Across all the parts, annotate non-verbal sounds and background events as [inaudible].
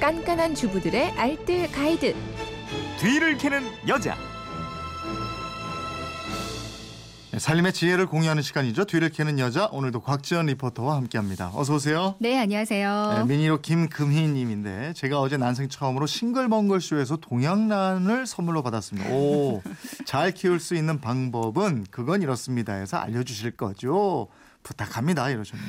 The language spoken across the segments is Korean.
깐깐한 주부들의 알뜰 가이드. 뒤를 캐는 여자. 네, 살림의 지혜를 공유하는 시간이죠. 뒤를 캐는 여자 오늘도 곽지연 리포터와 함께합니다. 어서 오세요. 네, 안녕하세요. 네, 미니로 김금희님인데 제가 어제 난생 처음으로 싱글벙글 쇼에서 동양란을 선물로 받았습니다. 오, [laughs] 잘 키울 수 있는 방법은 그건 이렇습니다. 해서 알려주실 거죠. 부탁합니다. 이러셨네요.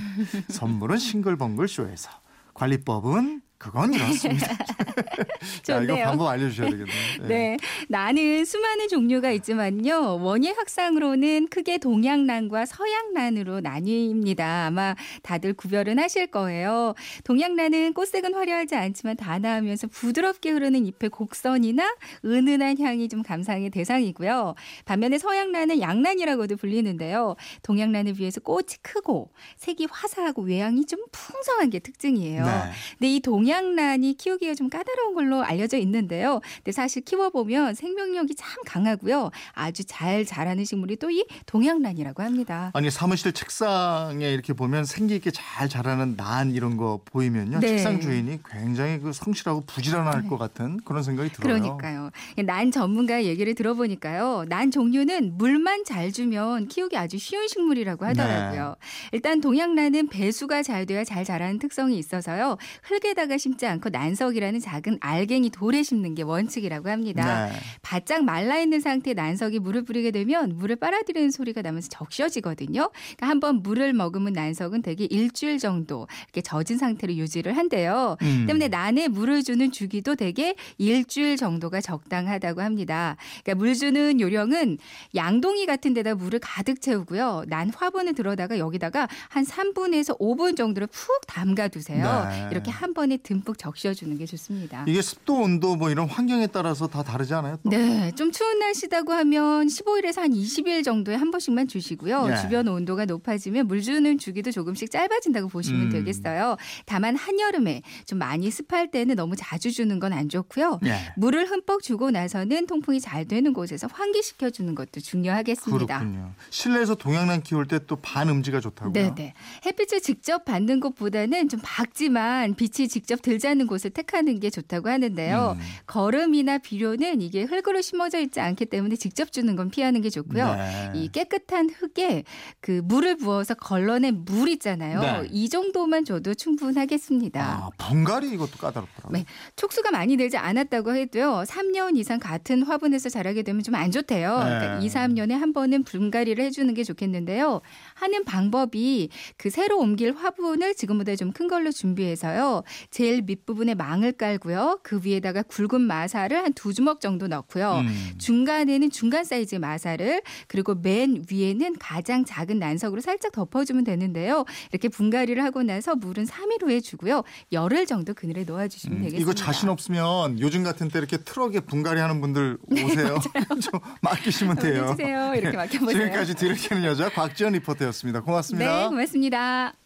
선물은 싱글벙글 쇼에서 관리법은 그건 이렇습니다. [laughs] 자, 이거. 방법 알려주셔야 되겠네요. [laughs] 네. 나는 수많은 종류가 있지만요. 원예 확산으로는 크게 동양란과 서양란으로 나뉩니다. 아마 다들 구별은 하실 거예요. 동양란은 꽃색은 화려하지 않지만 단아하면서 부드럽게 흐르는 잎의 곡선이나 은은한 향이 좀 감상의 대상이고요. 반면에 서양란은 양란이라고도 불리는데요. 동양란에 비해서 꽃이 크고 색이 화사하고 외양이 좀 풍성한 게 특징이에요. 네. 근데 이 동양 란이 키우기가 좀 까다로운 걸로 알려져 있는데요. 근데 사실 키워보면 생명력이 참 강하고요. 아주 잘 자라는 식물이 또 이 동양란이라고 합니다. 아니 사무실 책상에 이렇게 보면 생기 있게 잘 자라는 난 이런 거 보이면요 네. 책상 주인이 굉장히 그 성실하고 부지런할 것 같은 그런 생각이 들어요. 그러니까요. 난 전문가의 얘기를 들어보니까요. 난 종류는 물만 잘 주면 키우기 아주 쉬운 식물이라고 하더라고요. 네. 일단 동양란은 배수가 잘 돼야 잘 자라는 특성이 있어서요. 흙에다가 심지 않고 난석이라는 작은 알갱이 돌에 심는 게 원칙이라고 합니다. 네. 바짝 말라 있는 상태에 난석이 물을 뿌리게 되면 물을 빨아들이는 소리가 나면서 적셔지거든요. 그러니까 한번 물을 머금은 난석은 대개 일주일 정도 이렇게 젖은 상태로 유지를 한대요. 음. 때문에 난에 물을 주는 주기도 대개 일주일 정도가 적당하다고 합니다. 그러니까 물 주는 요령은 양동이 같은 데다 물을 가득 채우고요. 난 화분을 들어다가 여기다가 한 3분에서 5분 정도를 푹 담가 두세요. 네. 이렇게 한 번에 듬뿍 적셔주는 게 좋습니다. 이게 습도 온도 뭐 이런 환경에 따라서 다 다르지 않아요? 또? 네, 좀 추운 날씨다고 하면 15일에서 한 20일 정도에 한 번씩만 주시고요. 예. 주변 온도가 높아지면 물 주는 주기도 조금씩 짧아진다고 보시면 음. 되겠어요. 다만 한여름에 좀 많이 습할 때는 너무 자주 주는 건 안 좋고요. 예. 물을 흠뻑 주고 나서는 통풍이 잘 되는 곳에서 환기시켜 주는 것도 중요하겠습니다. 그렇군요. 실내에서 동양란 키울 때 또 반음지가 좋다고요? 네 네. 햇빛을 직접 받는 것보다는 좀 밝지만 빛이 직접 들지 않는 곳을 택하는 게 좋다고 하는데요. 음. 거름이나 비료는 이게 흙으로 심어져 있지 않기 때문에 직접 주는 건 피하는 게 좋고요. 네. 이 깨끗한 흙에 그 물을 부어서 걸러낸 물 있잖아요. 네. 이 정도만 줘도 충분하겠습니다. 아, 분갈이 이것도 까다롭더라고요. 네. 촉수가 많이 늘지 않았다고 해도요. 3년 이상 같은 화분에서 자라게 되면 좀 안 좋대요. 네. 그러니까 2, 3년에 한 번은 분갈이를 해주는 게 좋겠는데요. 하는 방법이 그 새로 옮길 화분을 지금보다 좀 큰 걸로 준비해서요. 제일 밑부분에 망을 깔고요. 그 위에다가 굵은 마사를 한 두 주먹 정도 넣고요. 음. 중간에는 중간 사이즈의 마사를 그리고 맨 위에는 가장 작은 난석으로 살짝 덮어주면 되는데요. 이렇게 분갈이를 하고 나서 물은 3일 후에 주고요. 열흘 정도 그늘에 놓아주시면 음, 되겠습니다. 이거 자신 없으면 요즘 같은 때 이렇게 트럭에 분갈이 하는 분들 오세요. [laughs] [laughs] 좀 맡기시면 돼요. 해주세요. 이렇게 맡겨보세요. 지금까지 캐는 여자 곽지연 리포터였습니다. 고맙습니다. 네, 고맙습니다.